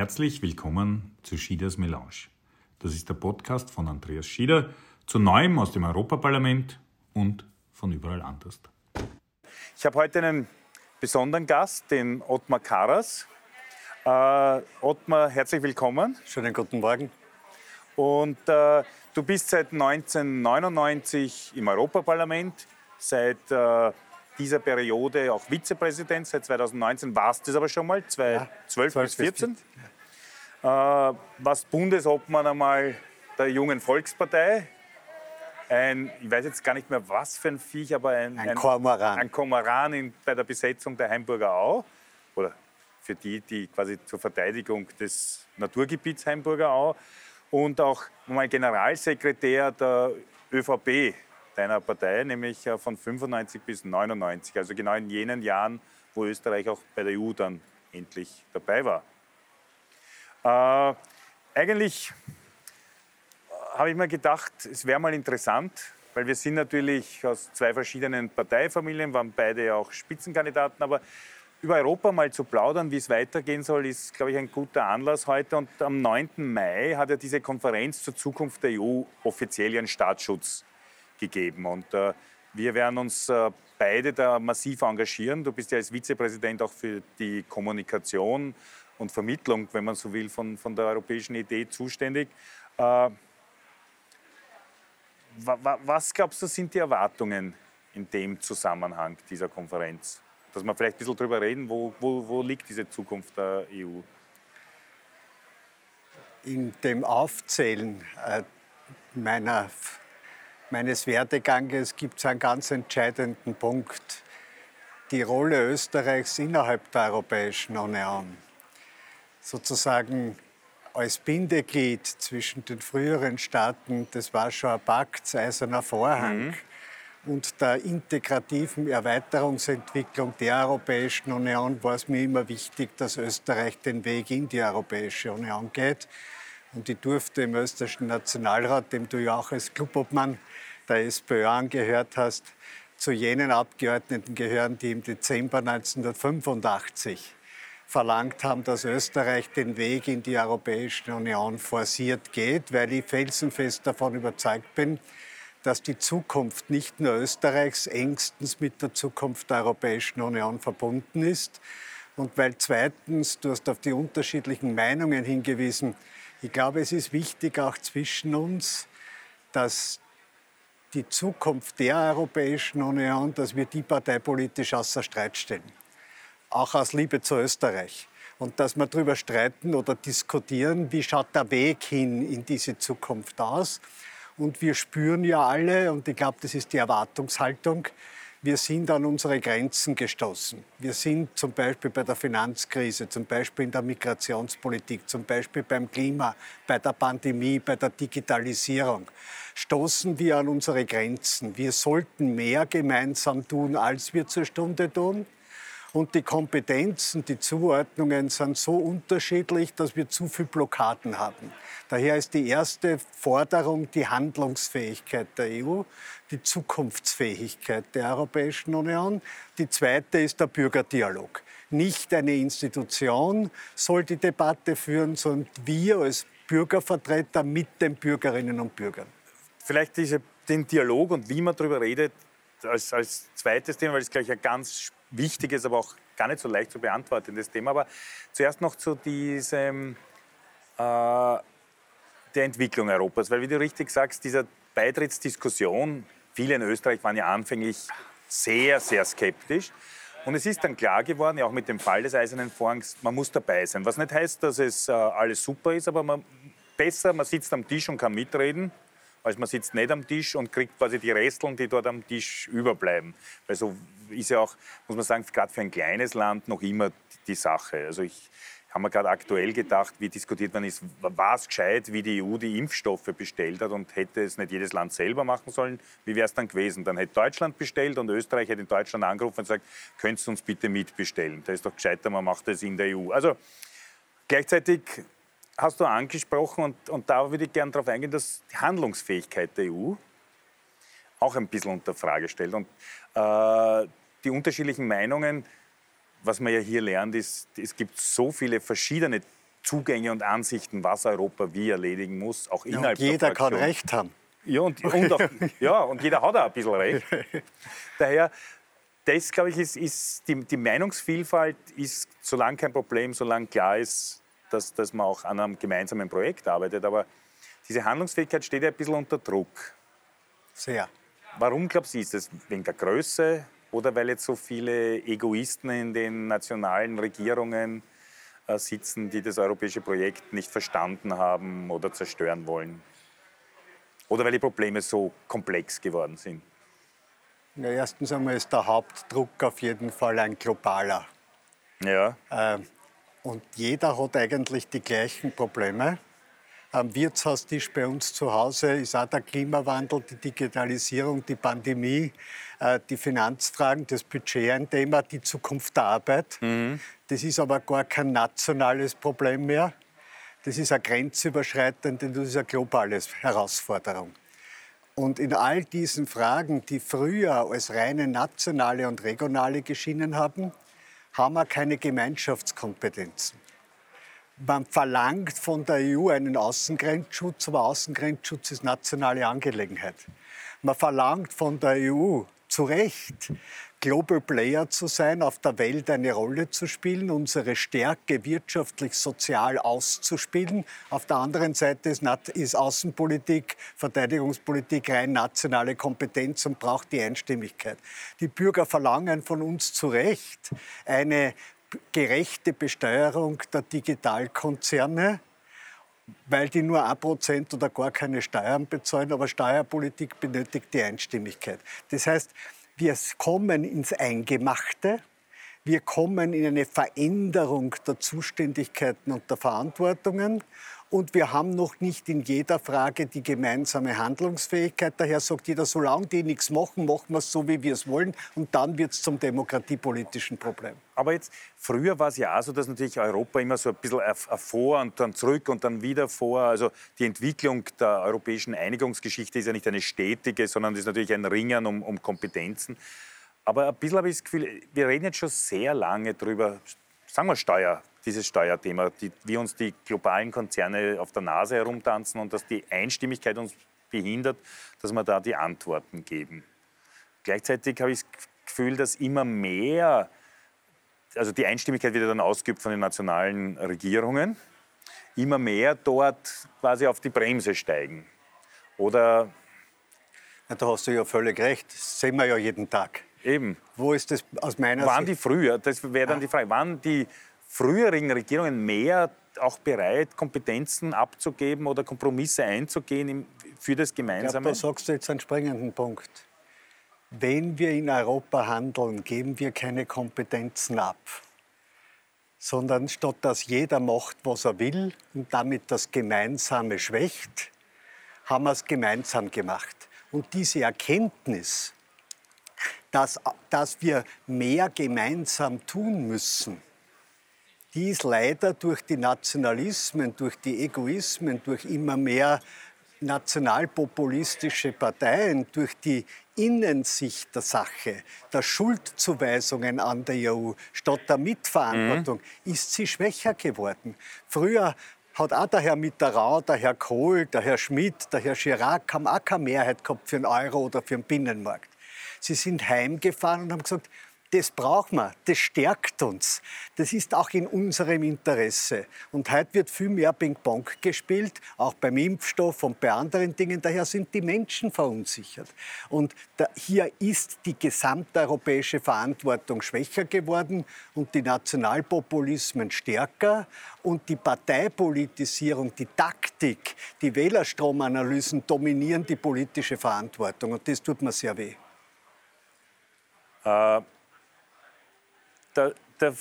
Herzlich willkommen zu Schieders Melange. Das ist der Podcast von Andreas Schieder zu Neuem aus dem Europaparlament und von überall anders. Ich habe heute einen besonderen Gast, den Ottmar Karas. Äh, Ottmar, herzlich willkommen. Schönen guten Morgen. Und äh, du bist seit 1999 im Europaparlament, seit äh, dieser Periode auch Vizepräsident, seit 2019 warst du es aber schon mal, 2012 ja, bis 2014. Ja. Äh, warst Bundesobmann einmal der Jungen Volkspartei. Ein, ich weiß jetzt gar nicht mehr, was für ein Viech, aber ein, ein, ein Kormoran, ein Kormoran in, bei der Besetzung der Heimburger Au. Oder für die, die quasi zur Verteidigung des Naturgebiets Heimburger Au. Und auch mal Generalsekretär der ÖVP, deiner Partei, nämlich äh, von 95 bis 99, also genau in jenen Jahren, wo Österreich auch bei der EU dann endlich dabei war. Äh, eigentlich habe ich mir gedacht, es wäre mal interessant, weil wir sind natürlich aus zwei verschiedenen Parteifamilien, waren beide auch Spitzenkandidaten, aber über Europa mal zu plaudern, wie es weitergehen soll, ist, glaube ich, ein guter Anlass heute. Und am 9. Mai hat ja diese Konferenz zur Zukunft der EU offiziell ihren Staatsschutz gegeben. Und äh, wir werden uns äh, beide da massiv engagieren. Du bist ja als Vizepräsident auch für die Kommunikation und Vermittlung, wenn man so will, von, von der europäischen Idee zuständig. Äh, was glaubst du, sind die Erwartungen in dem Zusammenhang dieser Konferenz? Dass wir vielleicht ein bisschen darüber reden, wo, wo, wo liegt diese Zukunft der EU? In dem Aufzählen äh, meiner meines Werdeganges gibt es einen ganz entscheidenden Punkt. Die Rolle Österreichs innerhalb der Europäischen Union. Sozusagen als Bindeglied zwischen den früheren Staaten des Warschauer Pakts, Eiserner Vorhang, mhm. und der integrativen Erweiterungsentwicklung der Europäischen Union war es mir immer wichtig, dass Österreich den Weg in die Europäische Union geht. Und ich durfte im österreichischen Nationalrat, dem du ja auch als Clubobmann der SPÖ angehört hast, zu jenen Abgeordneten gehören, die im Dezember 1985 verlangt haben, dass Österreich den Weg in die Europäische Union forciert geht, weil ich felsenfest davon überzeugt bin, dass die Zukunft nicht nur Österreichs engstens mit der Zukunft der Europäischen Union verbunden ist. Und weil zweitens, du hast auf die unterschiedlichen Meinungen hingewiesen, ich glaube, es ist wichtig auch zwischen uns, dass die Zukunft der Europäischen Union, dass wir die parteipolitisch außer Streit stellen. Auch aus Liebe zu Österreich. Und dass wir darüber streiten oder diskutieren, wie schaut der Weg hin in diese Zukunft aus. Und wir spüren ja alle, und ich glaube, das ist die Erwartungshaltung, wir sind an unsere Grenzen gestoßen. Wir sind zum Beispiel bei der Finanzkrise, zum Beispiel in der Migrationspolitik, zum Beispiel beim Klima, bei der Pandemie, bei der Digitalisierung. Stoßen wir an unsere Grenzen. Wir sollten mehr gemeinsam tun, als wir zur Stunde tun. Und die Kompetenzen, die Zuordnungen sind so unterschiedlich, dass wir zu viele Blockaden haben. Daher ist die erste Forderung die Handlungsfähigkeit der EU, die Zukunftsfähigkeit der Europäischen Union. Die zweite ist der Bürgerdialog. Nicht eine Institution soll die Debatte führen, sondern wir als Bürgervertreter mit den Bürgerinnen und Bürgern. Vielleicht diese, den Dialog und wie man darüber redet, als, als zweites Thema, weil es gleich ein ganz wichtiges, aber auch gar nicht so leicht zu beantwortendes Thema. Aber zuerst noch zu diesem, äh, der Entwicklung Europas. Weil, wie du richtig sagst, dieser Beitrittsdiskussion, viele in Österreich waren ja anfänglich sehr, sehr skeptisch. Und es ist dann klar geworden, ja auch mit dem Fall des Eisernen Vorhangs, man muss dabei sein. Was nicht heißt, dass es äh, alles super ist, aber man, besser, man sitzt am Tisch und kann mitreden, als man sitzt nicht am Tisch und kriegt quasi die Resteln, die dort am Tisch überbleiben. Weil so ist ja auch, muss man sagen, gerade für ein kleines Land noch immer die Sache. Also ich habe mir gerade aktuell gedacht, wie diskutiert man ist, war es gescheit, wie die EU die Impfstoffe bestellt hat und hätte es nicht jedes Land selber machen sollen, wie wäre es dann gewesen? Dann hätte Deutschland bestellt und Österreich hätte in Deutschland angerufen und gesagt, könntest du uns bitte mitbestellen? Da ist doch gescheiter, man macht das in der EU. Also gleichzeitig hast du angesprochen und, und da würde ich gerne darauf eingehen, dass die Handlungsfähigkeit der EU auch ein bisschen unter Frage stellt. Und äh, die unterschiedlichen Meinungen, was man ja hier lernt, ist, es gibt so viele verschiedene Zugänge und Ansichten, was Europa wie erledigen muss, auch innerhalb ja, jeder der Fraktion. kann Recht haben. Ja und, und auch, ja, und jeder hat auch ein bisschen Recht. Daher, das, glaube ich, ist, ist die, die, Meinungsvielfalt ist solange kein Problem, solange klar ist, dass, dass man auch an einem gemeinsamen Projekt arbeitet. Aber diese Handlungsfähigkeit steht ja ein bisschen unter Druck. Sehr. Warum glaubst du, ist das wegen der Größe oder weil jetzt so viele Egoisten in den nationalen Regierungen äh, sitzen, die das europäische Projekt nicht verstanden haben oder zerstören wollen? Oder weil die Probleme so komplex geworden sind? Ja, erstens einmal ist der Hauptdruck auf jeden Fall ein globaler. Ja. Ähm, und jeder hat eigentlich die gleichen Probleme. Am Wirtshaustisch bei uns zu Hause ist auch der Klimawandel, die Digitalisierung, die Pandemie, äh, die Finanzfragen, das Budget ein Thema, die Zukunft der Arbeit. Mhm. Das ist aber gar kein nationales Problem mehr. Das ist eine grenzüberschreitende, das ist eine globale Herausforderung. Und in all diesen Fragen, die früher als reine nationale und regionale geschienen haben, haben wir keine Gemeinschaftskompetenzen. Man verlangt von der EU einen Außengrenzschutz, aber Außengrenzschutz ist nationale Angelegenheit. Man verlangt von der EU zu Recht Global Player zu sein, auf der Welt eine Rolle zu spielen, unsere Stärke wirtschaftlich, sozial auszuspielen. Auf der anderen Seite ist, Außenpolitik, Verteidigungspolitik rein nationale Kompetenz und braucht die Einstimmigkeit. Die Bürger verlangen von uns zu Recht eine gerechte Besteuerung der Digitalkonzerne, weil die nur ein Prozent oder gar keine Steuern bezahlen, aber Steuerpolitik benötigt die Einstimmigkeit. Das heißt, wir kommen ins Eingemachte. Wir kommen in eine Veränderung der Zuständigkeiten und der Verantwortungen. Und wir haben noch nicht in jeder Frage die gemeinsame Handlungsfähigkeit. Daher sagt jeder, solange die nichts machen, machen wir es so, wie wir es wollen. Und dann wird es zum demokratiepolitischen Problem. Aber jetzt, früher war es ja auch so, dass natürlich Europa immer so ein bisschen vor und dann zurück und dann wieder vor. Also die Entwicklung der europäischen Einigungsgeschichte ist ja nicht eine stetige, sondern ist natürlich ein Ringen um, um Kompetenzen. Aber ein bisschen habe ich das Gefühl, wir reden jetzt schon sehr lange drüber, sagen wir Steuer, dieses Steuerthema, die, wie uns die globalen Konzerne auf der Nase herumtanzen und dass die Einstimmigkeit uns behindert, dass wir da die Antworten geben. Gleichzeitig habe ich das Gefühl, dass immer mehr, also die Einstimmigkeit wird dann ausgeübt von den nationalen Regierungen, immer mehr dort quasi auf die Bremse steigen. Oder ja, da hast du ja völlig recht. Das sehen wir ja jeden Tag. Eben. Wo ist das aus meiner Waren Sicht? die früher, das wäre dann ah. die Frage, waren die früheren Regierungen mehr auch bereit, Kompetenzen abzugeben oder Kompromisse einzugehen für das Gemeinsame? Ich glaub, da sagst du jetzt einen springenden Punkt. Wenn wir in Europa handeln, geben wir keine Kompetenzen ab, sondern statt dass jeder macht, was er will und damit das Gemeinsame schwächt, haben wir es gemeinsam gemacht. Und diese Erkenntnis, dass, dass wir mehr gemeinsam tun müssen, die ist leider durch die Nationalismen, durch die Egoismen, durch immer mehr nationalpopulistische Parteien, durch die Innensicht der Sache, der Schuldzuweisungen an der EU statt der Mitverantwortung, mhm. ist sie schwächer geworden. Früher hat auch der Herr Mitterrand, der Herr Kohl, der Herr Schmidt, der Herr Chirac haben auch keine Mehrheit gehabt für den Euro oder für den Binnenmarkt. Sie sind heimgefahren und haben gesagt, das brauchen wir, das stärkt uns. Das ist auch in unserem Interesse. Und heute wird viel mehr Ping-Pong gespielt, auch beim Impfstoff und bei anderen Dingen. Daher sind die Menschen verunsichert. Und da, hier ist die gesamteuropäische Verantwortung schwächer geworden und die Nationalpopulismen stärker. Und die Parteipolitisierung, die Taktik, die Wählerstromanalysen dominieren die politische Verantwortung. Und das tut mir sehr weh. Äh der, der,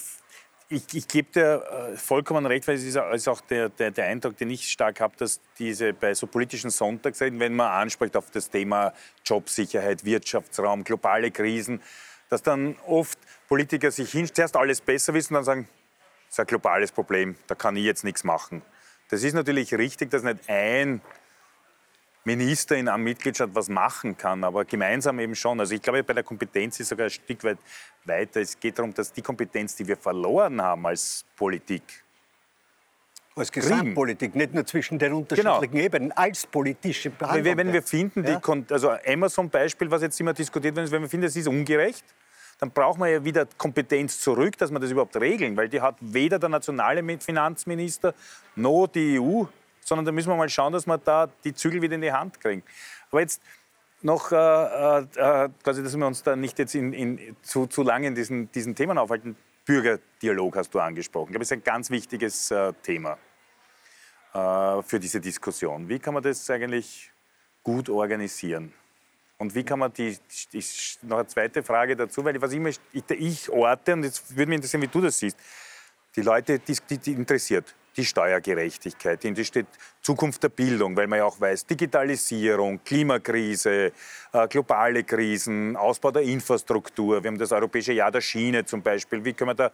ich, ich gebe dir äh, vollkommen recht, weil es ist, ist auch der, der, der, Eindruck, den ich stark habe, dass diese bei so politischen Sonntagsreden, wenn man anspricht auf das Thema Jobsicherheit, Wirtschaftsraum, globale Krisen, dass dann oft Politiker sich hin, zuerst alles besser wissen und dann sagen, das ist ein globales Problem, da kann ich jetzt nichts machen. Das ist natürlich richtig, dass nicht ein Minister in einem Mitgliedstaat was machen kann, aber gemeinsam eben schon. Also ich glaube, bei der Kompetenz ist sogar ein Stück weit weiter. Es geht darum, dass die Kompetenz, die wir verloren haben als Politik, Als Gesamtpolitik, nicht nur zwischen den unterschiedlichen genau. Ebenen, als politische Behandlung. Wenn, wenn wir finden, ja? die, also Amazon-Beispiel, was jetzt immer diskutiert wird, wenn wir finden, es ist ungerecht, dann braucht man ja wieder Kompetenz zurück, dass man das überhaupt regeln, weil die hat weder der nationale Finanzminister noch die EU, sondern da müssen wir mal schauen, dass wir da die Zügel wieder in die Hand kriegen. Aber jetzt noch, äh, äh, äh quasi, dass wir uns da nicht jetzt in, in, zu, zu lange in diesen, diesen Themen aufhalten. Bürgerdialog hast du angesprochen. Ich glaube, das ist ein ganz wichtiges äh, Thema äh, für diese Diskussion. Wie kann man das eigentlich gut organisieren? Und wie kann man die, die, noch eine zweite Frage dazu, weil was immer ich, ich orte, und jetzt würde mich interessieren, wie du das siehst, die Leute, die, die interessiert, die Steuergerechtigkeit, in die steht Zukunft der Bildung, weil man ja auch weiß, Digitalisierung, Klimakrise, äh, globale Krisen, Ausbau der Infrastruktur. Wir haben das Europäische Jahr der Schiene zum Beispiel. Wie können wir da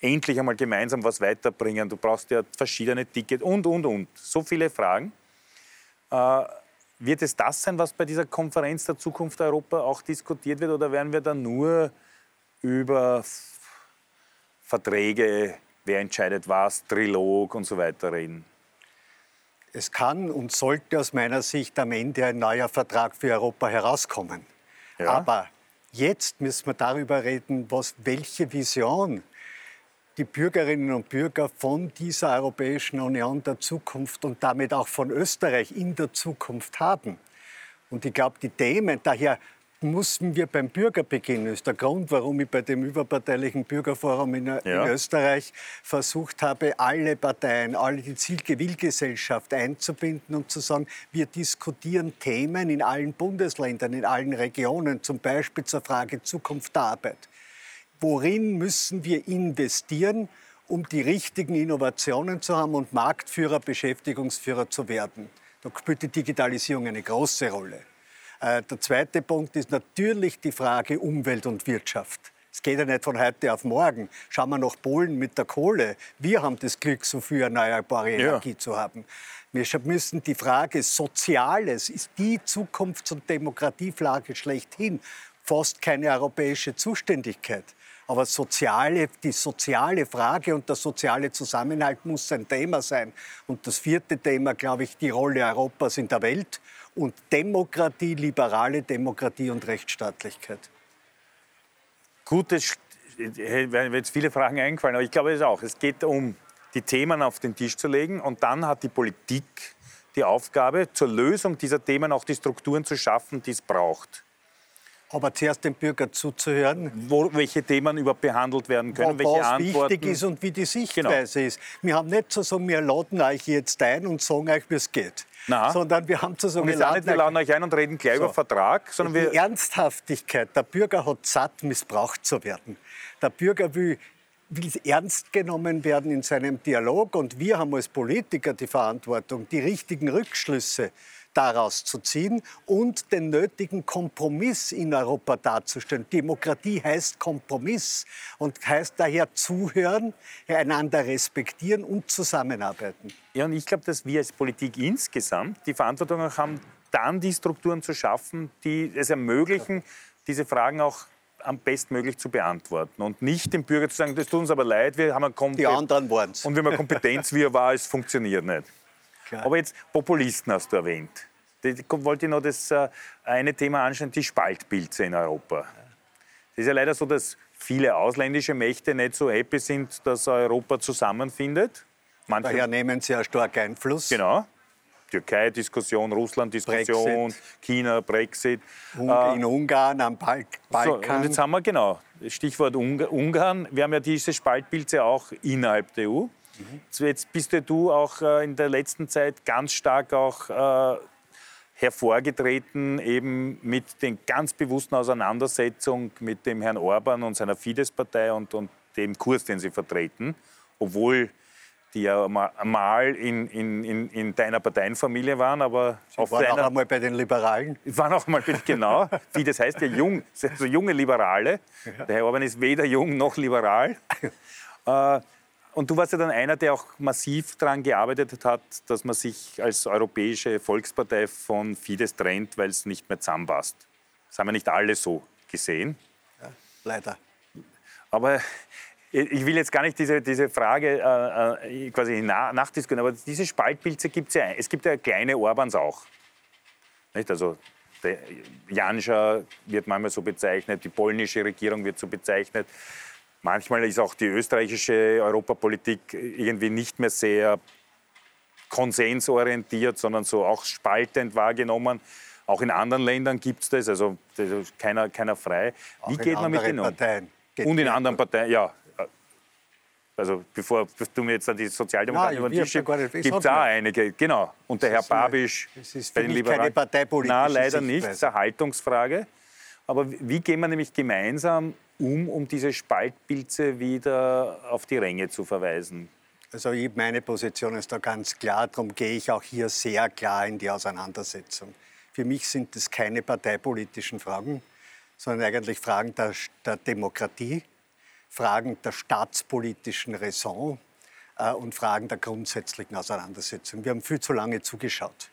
endlich einmal gemeinsam was weiterbringen? Du brauchst ja verschiedene Tickets und, und, und. So viele Fragen. Äh, wird es das sein, was bei dieser Konferenz der Zukunft Europa auch diskutiert wird, oder werden wir dann nur über Verträge, wer entscheidet was, Trilog und so weiter reden? Es kann und sollte aus meiner Sicht am Ende ein neuer Vertrag für Europa herauskommen. Ja. Aber jetzt müssen wir darüber reden, was, welche Vision die Bürgerinnen und Bürger von dieser Europäischen Union der Zukunft und damit auch von Österreich in der Zukunft haben. Und ich glaube, die Themen, daher mussten wir beim Bürger beginnen. Das ist der Grund, warum ich bei dem überparteilichen Bürgerforum in, ja. in, Österreich versucht habe, alle Parteien, alle die Zivilgesellschaft einzubinden und zu sagen, wir diskutieren Themen in allen Bundesländern, in allen Regionen, zum Beispiel zur Frage Zukunft der Arbeit worin müssen wir investieren, um die richtigen Innovationen zu haben und Marktführer, Beschäftigungsführer zu werden. Da spielt die Digitalisierung eine große Rolle. Äh, der zweite Punkt ist natürlich die Frage Umwelt und Wirtschaft. Es geht ja nicht von heute auf morgen. Schauen wir nach Polen mit der Kohle. Wir haben das Glück, so viel erneuerbare Energie ja. zu haben. Wir müssen die Frage Soziales, ist die Zukunfts- und Demokratieflage schlechthin fast keine europäische Zuständigkeit. Aber soziale, die soziale Frage und der soziale Zusammenhalt muss ein Thema sein. Und das vierte Thema, glaube ich, die Rolle Europas in der Welt und Demokratie, liberale Demokratie und Rechtsstaatlichkeit. Gutes, werden jetzt viele Fragen eingefallen, aber ich glaube es auch. Es geht um die Themen auf den Tisch zu legen und dann hat die Politik die Aufgabe, zur Lösung dieser Themen auch die Strukturen zu schaffen, die es braucht. Aber zuerst dem Bürger zuzuhören. Wo, welche Themen überhaupt behandelt werden können, welche was Antworten. wichtig ist und wie die Sichtweise genau. ist. Wir haben nicht zu sagen, wir laden euch jetzt ein und sagen euch, wie es geht. Nein. Sondern wir haben zu sagen, wir, laden, nicht, wir laden euch ein und reden gleich so. über Vertrag. Sondern die wir Ernsthaftigkeit. Der Bürger hat satt, missbraucht zu werden. Der Bürger will will ernst genommen werden in seinem Dialog und wir haben als Politiker die Verantwortung, die richtigen Rückschlüsse daraus zu ziehen und den nötigen Kompromiss in Europa darzustellen. Demokratie heißt Kompromiss und heißt daher zuhören, einander respektieren und zusammenarbeiten. Ja, und ich glaube, dass wir als Politik insgesamt die Verantwortung auch haben, dann die Strukturen zu schaffen, die es ermöglichen, diese Fragen auch am bestmöglich zu beantworten und nicht dem Bürger zu sagen, das tut uns aber leid, wir haben eine Kompetenz. Die anderen waren es. Und wir haben eine Kompetenz, wie er war, es funktioniert nicht. Klar. Aber jetzt Populisten hast du erwähnt. Ich wollte noch das äh, eine Thema anschauen, die Spaltpilze in Europa. Es ist ja leider so, dass viele ausländische Mächte nicht so happy sind, dass Europa zusammenfindet. Manche Daher nehmen sie ja stark Einfluss. Genau. Türkei-Diskussion, Russland-Diskussion, China, Brexit. Äh, in Ungarn, am Balkan. So, und jetzt haben wir genau, Stichwort Ungarn. Wir haben ja diese Spaltpilze auch innerhalb der EU. Mhm. Jetzt bist du auch äh, in der letzten Zeit ganz stark auch äh, hervorgetreten, eben mit den ganz bewussten Auseinandersetzungen mit dem Herrn Orban und seiner Fidesz-Partei und, und dem Kurs, den sie vertreten, obwohl die ja mal in, in, in, in deiner Parteienfamilie waren, aber Sie auf waren deiner, auch einmal bei den Liberalen. Waren auch mal, genau, wie das heißt ja jung, also junge Liberale. Ja. Der Herr Orban ist weder jung noch liberal. äh, und du warst ja dann einer, der auch massiv daran gearbeitet hat, dass man sich als europäische Volkspartei von Fidesz trennt, weil es nicht mehr zusammenpasst. Das haben wir nicht alle so gesehen. Ja, leider. Aber ich will jetzt gar nicht diese, diese Frage äh, äh quasi nach, nachdiskutieren, aber diese Spaltpilze gibt es ja. Es gibt ja kleine Orbans auch. Nicht? Also der Janscha wird manchmal so bezeichnet, die polnische Regierung wird so bezeichnet. Manchmal ist auch die österreichische Europapolitik irgendwie nicht mehr sehr konsensorientiert, sondern so auch spaltend wahrgenommen. Auch in anderen Ländern gibt es das, also keiner, keiner frei. Wie auch geht man mit denen um? Und in anderen Parteien, ja. Also bevor du mir jetzt die Sozialdemokraten über den Tisch schiebst, gibt es auch einige. Genau. Und der Herr Babisch das ist bei den Liberalen. keine parteipolitische Nein, leider nicht. Das ist eine Haltungsfrage. Aber wie gehen wir nämlich gemeinsam um, um diese Spaltpilze wieder auf die Ränge zu verweisen? Also meine Position ist da ganz klar, darum gehe ich auch hier sehr klar in die Auseinandersetzung. Für mich sind das keine parteipolitischen Fragen, sondern eigentlich Fragen der, der Demokratie, Fragen der staatspolitischen Raison äh, und Fragen der grundsätzlichen Auseinandersetzung. Wir haben viel zu lange zugeschaut.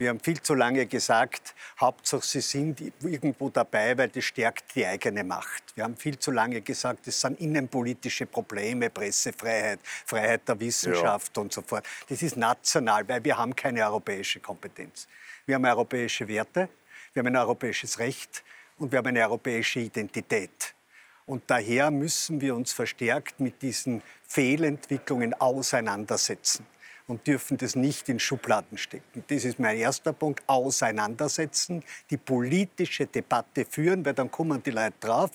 Wir haben viel zu lange gesagt, Hauptsache Sie sind irgendwo dabei, weil das stärkt die eigene Macht. Wir haben viel zu lange gesagt, es sind innenpolitische Probleme, Pressefreiheit, Freiheit der Wissenschaft ja. und so fort. Das ist national, weil wir haben keine europäische Kompetenz. Wir haben europäische Werte, wir haben ein europäisches Recht und wir haben eine europäische Identität. Und daher müssen wir uns verstärkt mit diesen Fehlentwicklungen auseinandersetzen und dürfen das nicht in Schubladen stecken. Das ist mein erster Punkt. Auseinandersetzen, die politische Debatte führen, weil dann kommen die Leute drauf,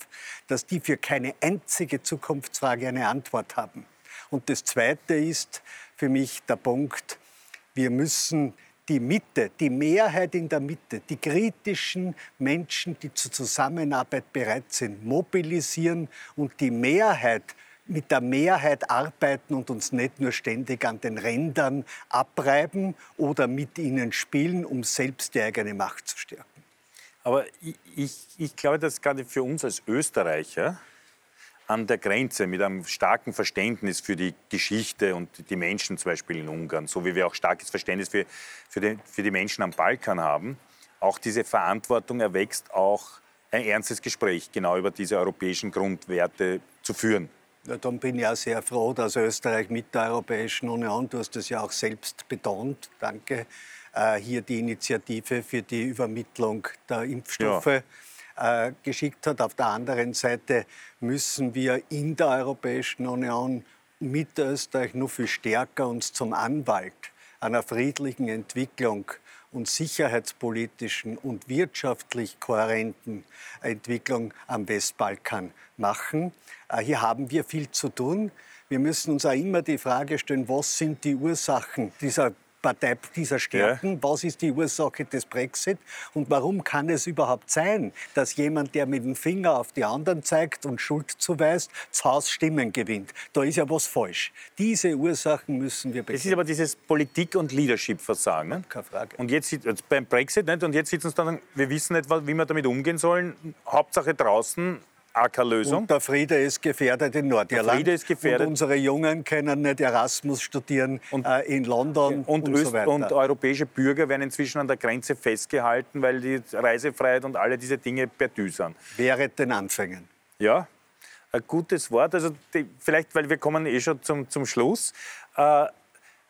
dass die für keine einzige Zukunftsfrage eine Antwort haben. Und das Zweite ist für mich der Punkt, wir müssen die Mitte, die Mehrheit in der Mitte, die kritischen Menschen, die zur Zusammenarbeit bereit sind, mobilisieren und die Mehrheit mit der Mehrheit arbeiten und uns nicht nur ständig an den Rändern abreiben oder mit ihnen spielen, um selbst die eigene Macht zu stärken. Aber ich, ich, ich glaube, dass gerade für uns als Österreicher an der Grenze mit einem starken Verständnis für die Geschichte und die Menschen zum Beispiel in Ungarn, so wie wir auch starkes Verständnis für, für, die, für die Menschen am Balkan haben, auch diese Verantwortung erwächst, auch ein ernstes Gespräch genau über diese europäischen Grundwerte zu führen. Ja, dann bin ich auch sehr froh, dass Österreich mit der Europäischen Union, du hast das ja auch selbst betont, danke, äh, hier die Initiative für die Übermittlung der Impfstoffe ja. äh, geschickt hat. Auf der anderen Seite müssen wir in der Europäischen Union mit Österreich noch viel stärker uns zum Anwalt einer friedlichen Entwicklung und sicherheitspolitischen und wirtschaftlich kohärenten Entwicklung am Westbalkan machen. Äh, hier haben wir viel zu tun. Wir müssen uns auch immer die Frage stellen, was sind die Ursachen dieser Partei dieser Stärken. Ja. Was ist die Ursache des Brexit? Und warum kann es überhaupt sein, dass jemand, der mit dem Finger auf die anderen zeigt und Schuld zuweist, das Haus Stimmen gewinnt? Da ist ja was falsch. Diese Ursachen müssen wir bekämpfen. Es ist aber dieses Politik- und Leadership-Versagen. Ne? Keine Frage. Und jetzt beim Brexit nicht. Und jetzt sitzen sie dann, wir wissen nicht, wie wir damit umgehen sollen. Hauptsache draußen AK-Lösung. Und der Friede ist gefährdet in Nordirland. Der Friede ist gefährdet. Und unsere Jungen können nicht Erasmus studieren und, äh, in London und, und, so weiter. Und europäische Bürger werden inzwischen an der Grenze festgehalten, weil die Reisefreiheit und alle diese Dinge perdu sind. Während den Anfängen. Ja, ein gutes Wort. Also die, vielleicht, weil wir kommen eh schon zum, zum Schluss. Äh,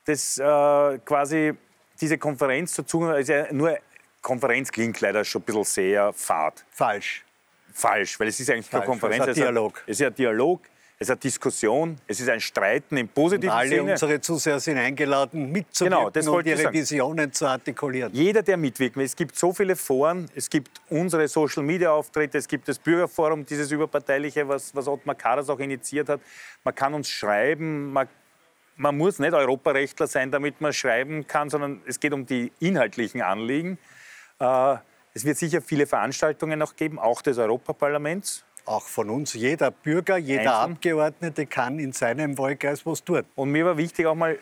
das äh, quasi diese Konferenz zur Zukunft, ja nur Konferenz klingt leider schon ein bisschen sehr fad. Falsch falsch, weil es ist eigentlich keine Konferenz. Es ist ein Dialog. Es ist ein Dialog, es ist eine Diskussion, es ist ein Streiten im positiven und alle Sinne. Alle unsere Zuseher sind eingeladen, mitzuwirken genau, und ihre Visionen zu artikulieren. Jeder, der mitwirkt. Es gibt so viele Foren, es gibt unsere Social-Media-Auftritte, es gibt das Bürgerforum, dieses überparteiliche, was, was Ottmar Karas auch initiiert hat. Man kann uns schreiben, man, man muss nicht Europarechtler sein, damit man schreiben kann, sondern es geht um die inhaltlichen Anliegen. Äh, es wird sicher viele Veranstaltungen noch geben, auch des Europaparlaments. Auch von uns. Jeder Bürger, jeder Einzeln. Abgeordnete kann in seinem Wahlkreis was tun. Und mir war wichtig auch mal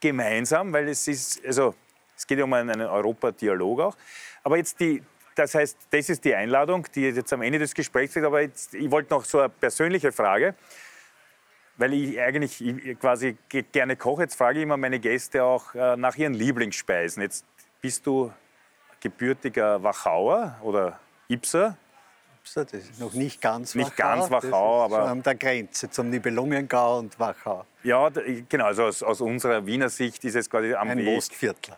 gemeinsam, weil es ist, also es geht ja um einen Europadialog auch. Aber jetzt die, das heißt, das ist die Einladung, die jetzt am Ende des Gesprächs ist. Aber jetzt, ich wollte noch so eine persönliche Frage, weil ich eigentlich quasi gerne koche. Jetzt frage ich immer meine Gäste auch äh, nach ihren Lieblingsspeisen. Jetzt bist du gebürtiger Wachauer oder Ipser. Das ist noch nicht ganz Nicht ganz Wachau, aber- an der Grenze zum Nibelungengau und Wachau. Ja, genau. Also aus, aus unserer Wiener Sicht ist es quasi am Ein Weg. Mostviertler.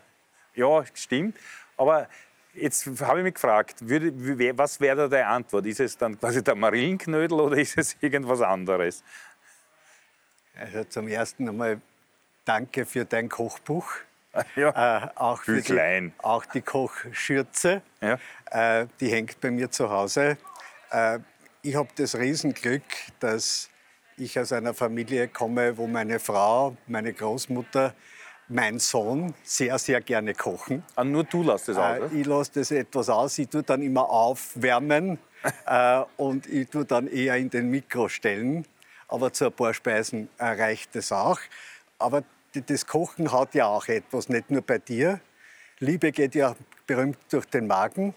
Ja, stimmt. Aber jetzt habe ich mich gefragt, was wäre da deine Antwort? Ist es dann quasi der Marillenknödel oder ist es irgendwas anderes? Also zum ersten einmal danke für dein Kochbuch. Ja. Äh, auch, für die, auch die Kochschürze, Ja. äh, die hängt bei mir zu Hause. Äh, ich habe das Riesenglück, dass ich aus einer Familie komme, wo meine Frau, meine Großmutter, mein Sohn sehr, sehr gerne kochen. Ah, nur du lässt es aus. Äh, ich lasse das etwas aus. Ich tue dann immer aufwärmen äh, und ich tue dann eher in den Mikro stellen. Aber zu ein paar Speisen äh, reicht es auch. Aber das Kochen hat ja auch etwas, nicht nur bei dir. Liebe geht ja berühmt durch den Magen.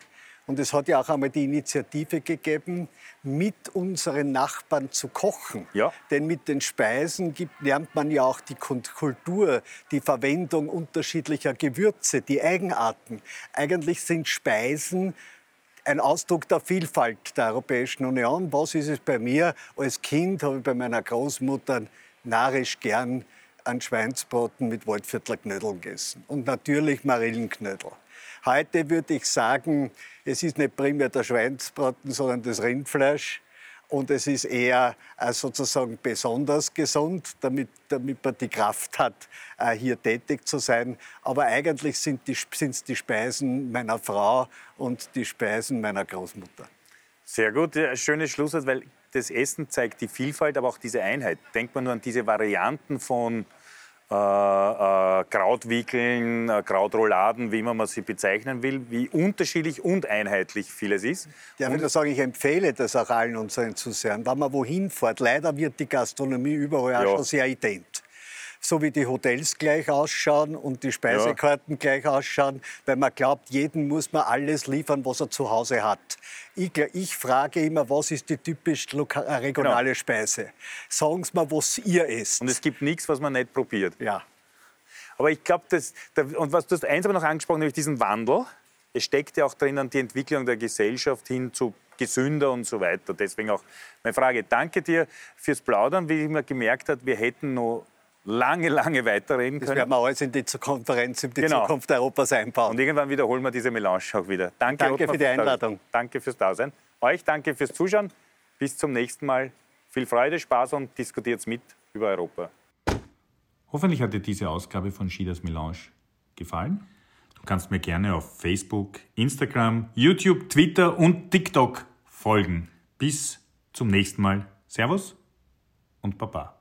Und es hat ja auch einmal die Initiative gegeben, mit unseren Nachbarn zu kochen. Ja. Denn mit den Speisen gibt, lernt man ja auch die Kult- Kultur, die Verwendung unterschiedlicher Gewürze, die Eigenarten. Eigentlich sind Speisen ein Ausdruck der Vielfalt der Europäischen Union. Was ist es bei mir? Als Kind habe ich bei meiner Großmutter narrisch gern an Schweinsbraten mit Waldviertler Knödeln gegessen. Und natürlich Marillenknödel. Heute würde ich sagen, es ist nicht primär der Schweinsbraten, sondern das Rindfleisch. Und es ist eher äh, sozusagen besonders gesund, damit, damit man die Kraft hat, äh, hier tätig zu sein. Aber eigentlich sind es die, Speisen meiner Frau und die Speisen meiner Großmutter. Sehr gut, schönes Schlusswort, weil das Essen zeigt die Vielfalt, aber auch diese Einheit. Denkt man nur an diese Varianten von äh, äh, Krautwickeln, äh, Krautrouladen, wie immer man sie bezeichnen will, wie unterschiedlich und einheitlich vieles ist. Ja, ich würde sagen, ich empfehle das auch allen unseren Zusehern. Wenn man wohin fährt, leider wird die Gastronomie überall auch Ja. schon sehr ident. So wie die Hotels gleich ausschauen und die Speisekarten gleich ausschauen, weil man glaubt, jedem muss man alles liefern, was er zu Hause hat. Ich, ich frage immer, was ist die typisch äh, regionale Speise? Sagen Sie mir, was ihr esst. Und es gibt nichts, was man nicht probiert. ja. Aber ich glaube, das, da- und was du hast eins aber noch angesprochen, nämlich diesen Wandel. Es steckt ja auch drinnen die Entwicklung der Gesellschaft hin zu gesünder und so weiter. Deswegen auch meine Frage. Danke dir fürs Plaudern. Wie man gemerkt hat, wir hätten noch lange, lange weiterreden Das können. werden wir alles in die Konferenz über die Genau. Zukunft Europas einbauen. Und irgendwann wiederholen wir diese Melange auch wieder. Danke, Danke Ottmar, für die Einladung. Danke fürs Dasein. Euch danke fürs Zuschauen. Bis zum nächsten Mal. Viel Freude, Spaß und diskutiert mit über Europa. Hoffentlich hat dir diese Ausgabe von Schieders Melange gefallen. Du kannst mir gerne auf Facebook, Instagram, YouTube, Twitter und TikTok folgen. Bis zum nächsten Mal. Servus und Baba.